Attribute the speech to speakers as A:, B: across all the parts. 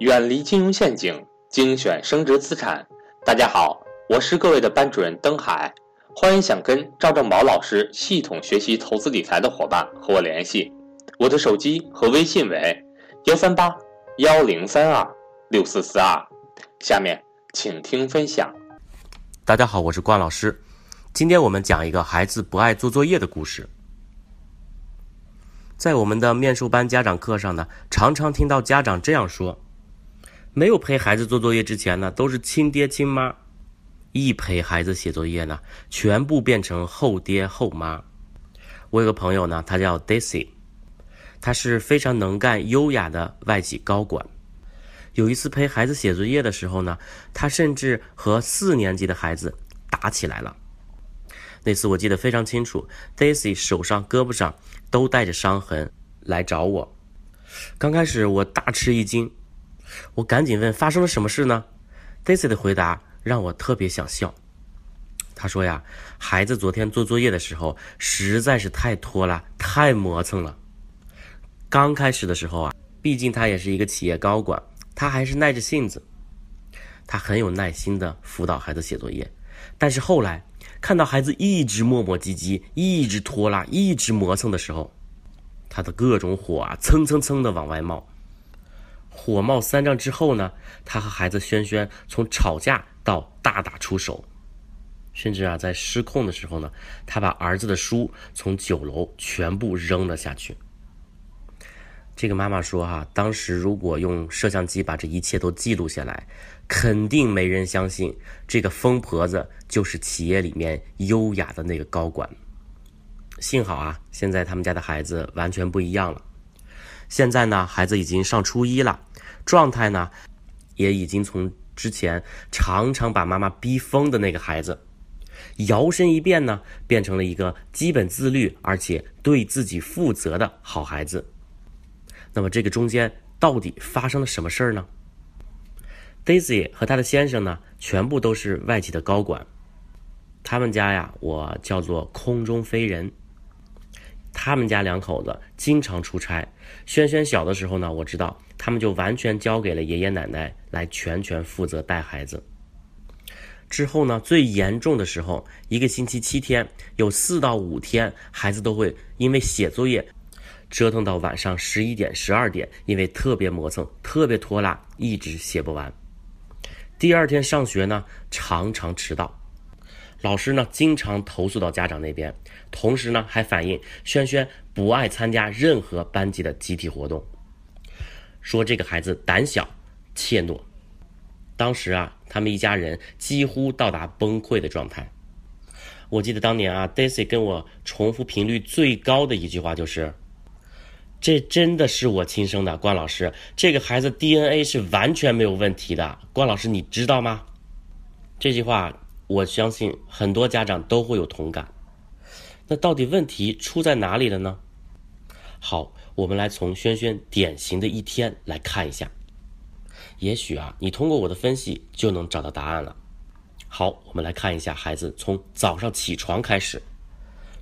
A: 远离金融陷阱，精选升值资产。大家好，我是各位的班主任登海，欢迎想跟赵正宝老师系统学习投资理财的伙伴和我联系，我的手机和微信为幺三八幺零三二六四四二。下面请听分享。
B: 大家好，我是关老师，今天我们讲一个孩子不爱做作业的故事。在我们的面授班家长课上呢，常常听到家长这样说：没有陪孩子做作业之前呢，都是亲爹亲妈；一陪孩子写作业呢，全部变成后爹后妈。我有个朋友呢，他叫 Daisy，他是非常能干、优雅的外企高管。有一次陪孩子写作业的时候呢，他甚至和四年级的孩子打起来了。那次我记得非常清楚，Daisy 手上、胳膊上都带着伤痕来找我。刚开始我大吃一惊，我赶紧问发生了什么事呢？Daisy 的回答让我特别想笑。他说呀，孩子昨天做作业的时候实在是太拖拉、太磨蹭了。刚开始的时候啊，毕竟他也是一个企业高管，他还是耐着性子，他很有耐心的辅导孩子写作业。但是后来。看到孩子一直磨磨唧唧，一直拖拉，一直磨蹭的时候，他的各种火啊，蹭蹭蹭的往外冒。火冒三丈之后呢，他和孩子轩轩从吵架到大打出手，甚至啊，在失控的时候呢，他把儿子的书从九楼全部扔了下去。这个妈妈说：“哈，当时如果用摄像机把这一切都记录下来，肯定没人相信这个疯婆子就是企业里面优雅的那个高管。幸好啊，现在他们家的孩子完全不一样了。现在呢，孩子已经上初一了，状态呢，也已经从之前常常把妈妈逼疯的那个孩子，摇身一变呢，变成了一个基本自律而且对自己负责的好孩子。”那么这个中间到底发生了什么事儿呢？Daisy 和她的先生呢，全部都是外企的高管。他们家呀，我叫做空中飞人。他们家两口子经常出差。轩轩小的时候呢，我知道他们就完全交给了爷爷奶奶来全权负责带孩子。之后呢，最严重的时候，一个星期七天，有四到五天，孩子都会因为写作业。折腾到晚上十一点、十二点，因为特别磨蹭、特别拖拉，一直写不完。第二天上学呢，常常迟到，老师呢经常投诉到家长那边，同时呢还反映轩轩不爱参加任何班级的集体活动，说这个孩子胆小、怯懦。当时啊，他们一家人几乎到达崩溃的状态。我记得当年啊，Daisy 跟我重复频率最高的一句话就是。这真的是我亲生的，关老师，这个孩子 DNA 是完全没有问题的，关老师你知道吗？这句话我相信很多家长都会有同感。那到底问题出在哪里了呢？好，我们来从轩轩典型的一天来看一下，也许啊，你通过我的分析就能找到答案了。好，我们来看一下孩子从早上起床开始。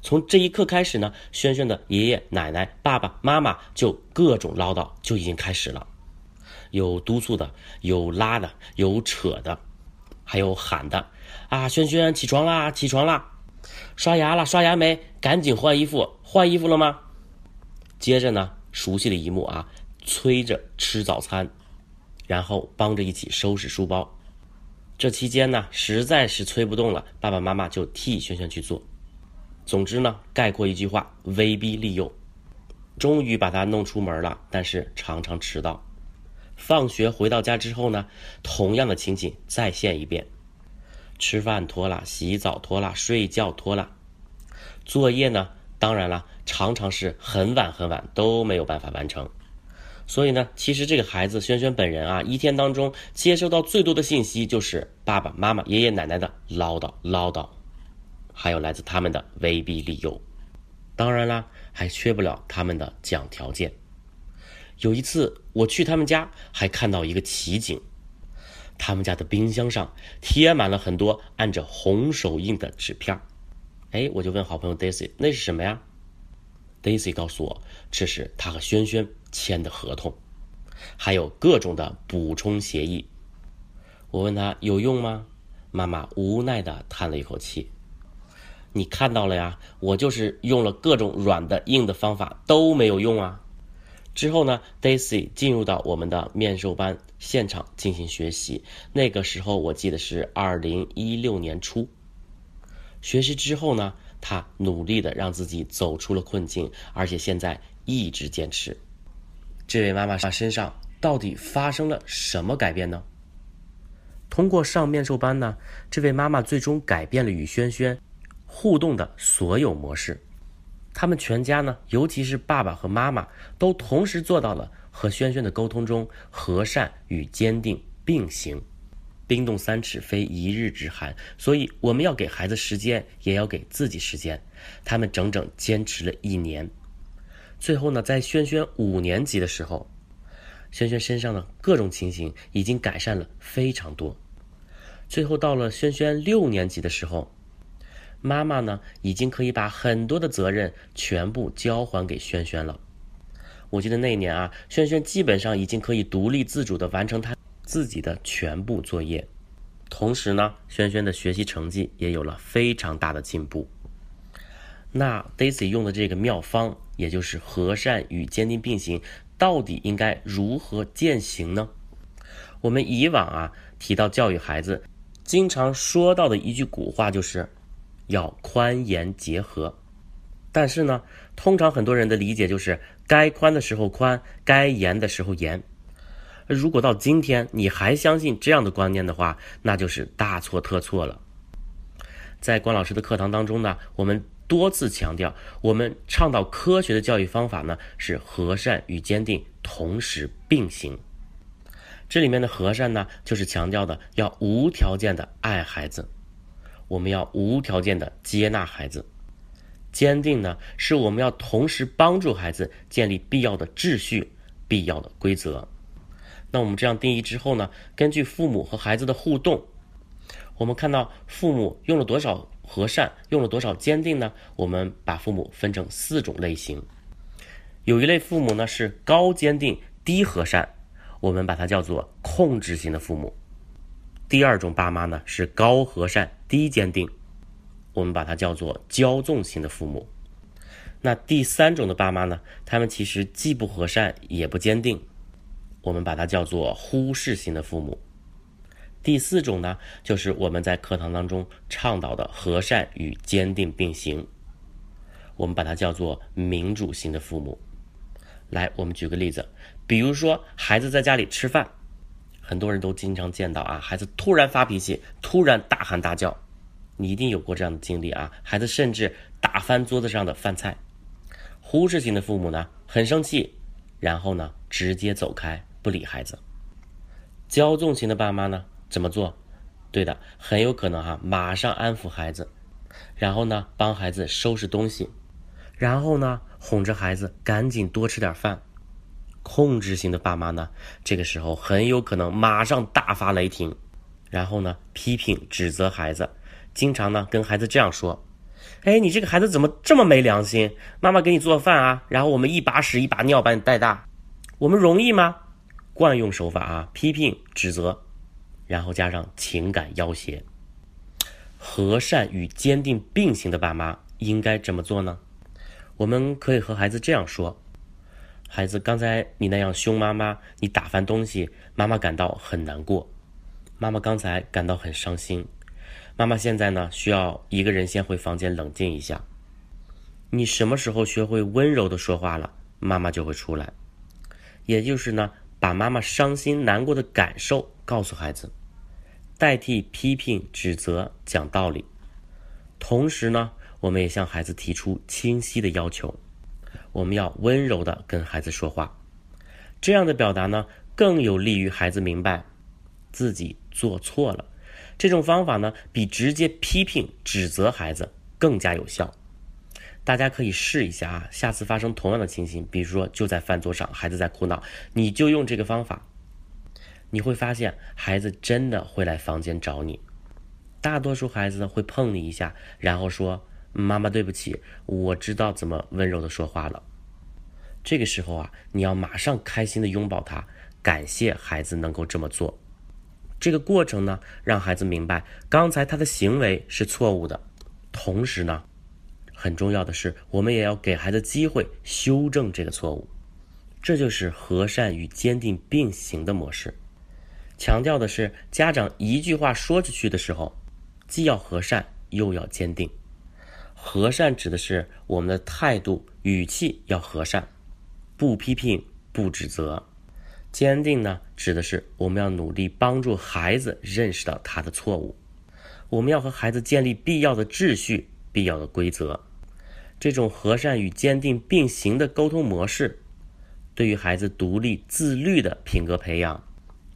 B: 从这一刻开始呢，轩轩的爷爷奶奶、爸爸妈妈就各种唠叨就已经开始了，有督促的，有拉的，有扯的，还有喊的。啊，轩轩起床啦，起床啦！刷牙了，刷牙没？赶紧换衣服，换衣服了吗？接着呢，熟悉的一幕啊，催着吃早餐，然后帮着一起收拾书包。这期间呢，实在是催不动了，爸爸妈妈就替轩轩去做。总之呢，概括一句话：威逼利诱，终于把他弄出门了。但是常常迟到。放学回到家之后呢，同样的情景再现一遍：吃饭拖拉，洗澡拖拉，睡觉拖拉。作业呢，当然了，常常是很晚很晚都没有办法完成。所以呢，其实这个孩子轩轩本人啊，一天当中接收到最多的信息就是爸爸妈妈、爷爷奶奶的唠叨唠叨。还有来自他们的威逼利诱，当然啦，还缺不了他们的讲条件。有一次我去他们家，还看到一个奇景，他们家的冰箱上贴满了很多按着红手印的纸片哎，我就问好朋友 Daisy，那是什么呀？Daisy 告诉我，这是他和轩轩签的合同。还有各种的补充协议。我问他有用吗？妈妈无奈的叹了一口气。你看到了呀，我就是用了各种软的、硬的方法都没有用啊。之后呢，Daisy 进入到我们的面授班现场进行学习。那个时候我记得是二零一六年初。学习之后呢，他努力的让自己走出了困境，而且现在一直坚持。这位妈妈身上到底发生了什么改变呢？通过上面授班呢，这位妈妈最终改变了与轩轩互动的所有模式。他们全家呢，尤其是爸爸和妈妈，都同时做到了和轩轩的沟通中和善与坚定并行。冰冻三尺非一日之寒，所以我们要给孩子时间，也要给自己时间。他们整整坚持了一年，最后呢，在轩轩五年级的时候，轩轩身上的各种情形已经改善了非常多。最后到了轩轩六年级的时候。妈妈呢，已经可以把很多的责任全部交还给轩轩了。我记得那一年啊，轩轩基本上已经可以独立自主的完成他自己的全部作业，同时呢，轩轩的学习成绩也有了非常大的进步。那 Daisy 用的这个妙方，也就是和善与坚定并行，到底应该如何践行呢？我们以往啊提到教育孩子，经常说到的一句古话就是。要宽严结合，但是呢，通常很多人的理解就是该宽的时候宽，该严的时候严。如果到今天你还相信这样的观念的话，那就是大错特错了。在关老师的课堂当中呢，我们多次强调，我们倡导科学的教育方法呢是和善与坚定同时并行。这里面的和善呢，就是强调的要无条件的爱孩子。我们要无条件的接纳孩子，坚定呢，是我们要同时帮助孩子建立必要的秩序、必要的规则。那我们这样定义之后呢，根据父母和孩子的互动，我们看到父母用了多少和善，用了多少坚定呢？我们把父母分成四种类型。有一类父母呢是高坚定、低和善，我们把它叫做控制型的父母。第二种爸妈呢是高和善低坚定，我们把它叫做骄纵型的父母。那第三种的爸妈呢，他们其实既不和善也不坚定，我们把它叫做忽视型的父母。第四种呢，就是我们在课堂当中倡导的和善与坚定并行，我们把它叫做民主型的父母。来，我们举个例子，比如说孩子在家里吃饭。很多人都经常见到啊，孩子突然发脾气，突然大喊大叫，你一定有过这样的经历啊。孩子甚至打翻桌子上的饭菜。忽视型的父母呢，很生气，然后呢直接走开，不理孩子。骄纵型的爸妈呢，怎么做？对的，很有可能哈，马上安抚孩子，然后呢帮孩子收拾东西，然后呢哄着孩子赶紧多吃点饭。控制型的爸妈呢，这个时候很有可能马上大发雷霆，然后呢批评指责孩子，经常呢跟孩子这样说：“哎，你这个孩子怎么这么没良心？妈妈给你做饭啊，然后我们一把屎一把尿把你带大，我们容易吗？”惯用手法啊，批评指责，然后加上情感要挟。和善与坚定并行的爸妈应该怎么做呢？我们可以和孩子这样说。孩子，刚才你那样凶妈妈，你打翻东西，妈妈感到很难过。妈妈刚才感到很伤心。妈妈现在呢，需要一个人先回房间冷静一下。你什么时候学会温柔的说话了，妈妈就会出来。也就是呢，把妈妈伤心难过的感受告诉孩子，代替批评指责，讲道理。同时呢，我们也向孩子提出清晰的要求。我们要温柔的跟孩子说话，这样的表达呢，更有利于孩子明白自己做错了。这种方法呢，比直接批评指责孩子更加有效。大家可以试一下啊，下次发生同样的情形，比如说就在饭桌上，孩子在哭闹，你就用这个方法，你会发现孩子真的会来房间找你。大多数孩子会碰你一下，然后说。妈妈，对不起，我知道怎么温柔的说话了。这个时候啊，你要马上开心的拥抱他，感谢孩子能够这么做。这个过程呢，让孩子明白刚才他的行为是错误的，同时呢，很重要的是，我们也要给孩子机会修正这个错误。这就是和善与坚定并行的模式。强调的是，家长一句话说出去的时候，既要和善，又要坚定。和善指的是我们的态度、语气要和善，不批评、不指责；坚定呢，指的是我们要努力帮助孩子认识到他的错误。我们要和孩子建立必要的秩序、必要的规则。这种和善与坚定并行的沟通模式，对于孩子独立自律的品格培养，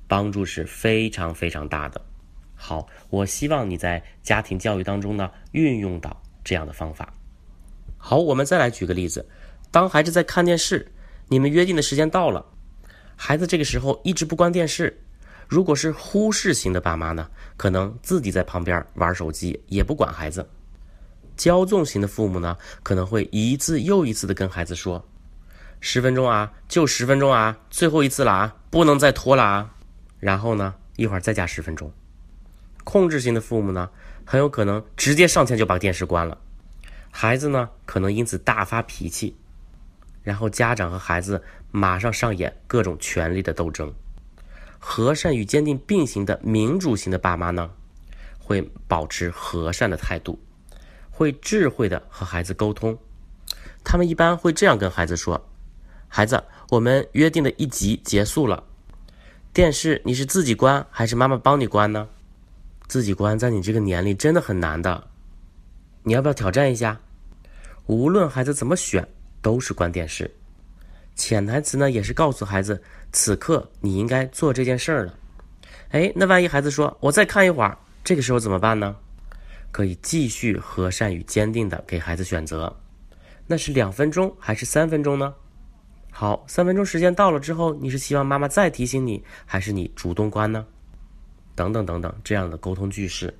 B: 帮助是非常非常大的。好，我希望你在家庭教育当中呢，运用到。这样的方法，好，我们再来举个例子。当孩子在看电视，你们约定的时间到了，孩子这个时候一直不关电视。如果是忽视型的爸妈呢，可能自己在旁边玩手机，也不管孩子。骄纵型的父母呢，可能会一次又一次的跟孩子说：“十分钟啊，就十分钟啊，最后一次了啊，不能再拖了啊。”然后呢，一会儿再加十分钟。控制型的父母呢？很有可能直接上前就把电视关了，孩子呢可能因此大发脾气，然后家长和孩子马上上演各种权力的斗争。和善与坚定并行的民主型的爸妈呢，会保持和善的态度，会智慧的和孩子沟通。他们一般会这样跟孩子说：“孩子，我们约定的一集结束了，电视你是自己关还是妈妈帮你关呢？”自己关在你这个年龄真的很难的，你要不要挑战一下？无论孩子怎么选，都是关电视。潜台词呢，也是告诉孩子，此刻你应该做这件事儿了。哎，那万一孩子说我再看一会儿，这个时候怎么办呢？可以继续和善与坚定的给孩子选择，那是两分钟还是三分钟呢？好，三分钟时间到了之后，你是希望妈妈再提醒你，还是你主动关呢？等等等等，这样的沟通句式。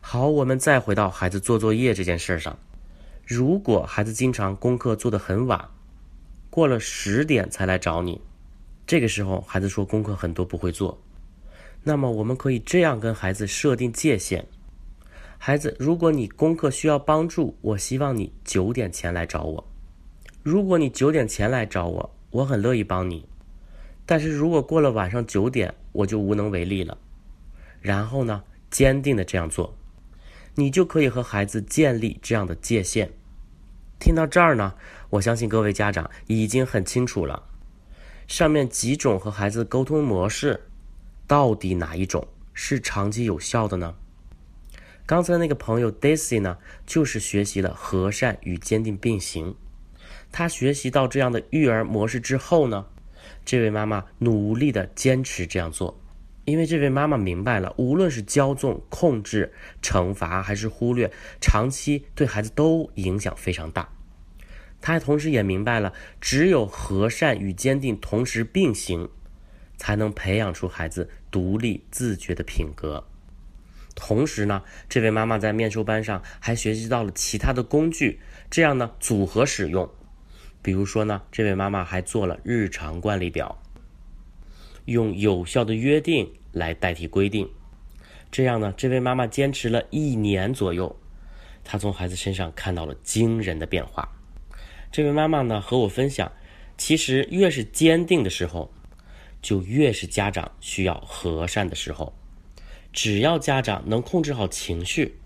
B: 好，我们再回到孩子做作业这件事上。如果孩子经常功课做得很晚，过了十点才来找你，这个时候孩子说功课很多不会做，那么我们可以这样跟孩子设定界限：孩子，如果你功课需要帮助，我希望你九点前来找我。如果你九点前来找我，我很乐意帮你。但是如果过了晚上九点，我就无能为力了。然后呢，坚定的这样做，你就可以和孩子建立这样的界限。听到这儿呢，我相信各位家长已经很清楚了，上面几种和孩子沟通模式，到底哪一种是长期有效的呢？刚才那个朋友 Daisy 呢，就是学习了和善与坚定并行。他学习到这样的育儿模式之后呢，这位妈妈努力的坚持这样做。因为这位妈妈明白了，无论是骄纵、控制、惩罚，还是忽略，长期对孩子都影响非常大。她同时也明白了，只有和善与坚定同时并行，才能培养出孩子独立自觉的品格。同时呢，这位妈妈在面授班上还学习到了其他的工具，这样呢组合使用。比如说呢，这位妈妈还做了日常惯例表。用有效的约定来代替规定，这样呢？这位妈妈坚持了一年左右，她从孩子身上看到了惊人的变化。这位妈妈呢和我分享，其实越是坚定的时候，就越是家长需要和善的时候。只要家长能控制好情绪，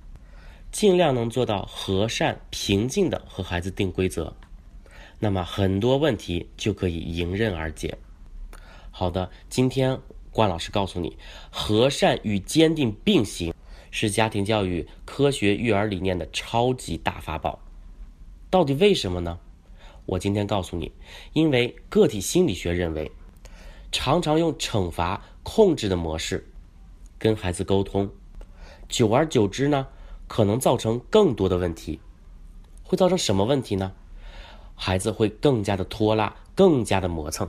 B: 尽量能做到和善平静的和孩子定规则，那么很多问题就可以迎刃而解。好的，今天关老师告诉你，和善与坚定并行，是家庭教育科学育儿理念的超级大法宝。到底为什么呢？我今天告诉你，因为个体心理学认为，常常用惩罚控制的模式跟孩子沟通，久而久之呢，可能造成更多的问题。会造成什么问题呢？孩子会更加的拖拉，更加的磨蹭。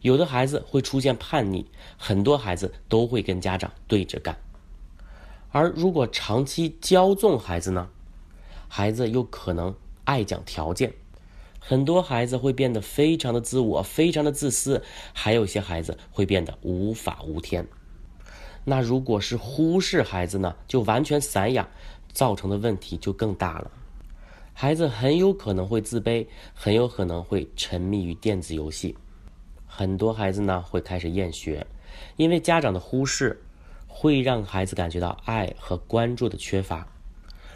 B: 有的孩子会出现叛逆，很多孩子都会跟家长对着干。而如果长期骄纵孩子呢，孩子又可能爱讲条件，很多孩子会变得非常的自我，非常的自私，还有一些孩子会变得无法无天。那如果是忽视孩子呢，就完全散养，造成的问题就更大了。孩子很有可能会自卑，很有可能会沉迷于电子游戏。很多孩子呢会开始厌学，因为家长的忽视，会让孩子感觉到爱和关注的缺乏，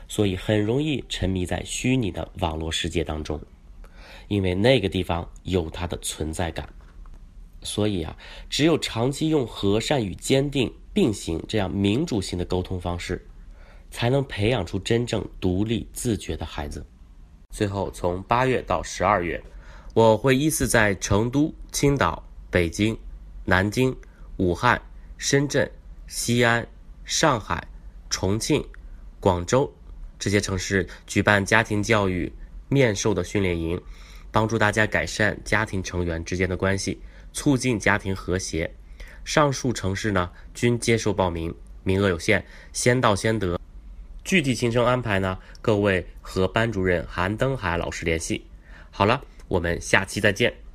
B: 所以很容易沉迷在虚拟的网络世界当中，因为那个地方有他的存在感。所以啊，只有长期用和善与坚定并行这样民主性的沟通方式，才能培养出真正独立自觉的孩子。最后，从八月到十二月。我会依次在成都、青岛、北京、南京、武汉、深圳、西安、上海、重庆、广州这些城市举办家庭教育面授的训练营，帮助大家改善家庭成员之间的关系，促进家庭和谐。上述城市呢均接受报名，名额有限，先到先得。具体行程安排呢，各位和班主任韩登海老师联系。好了。我们下期再见。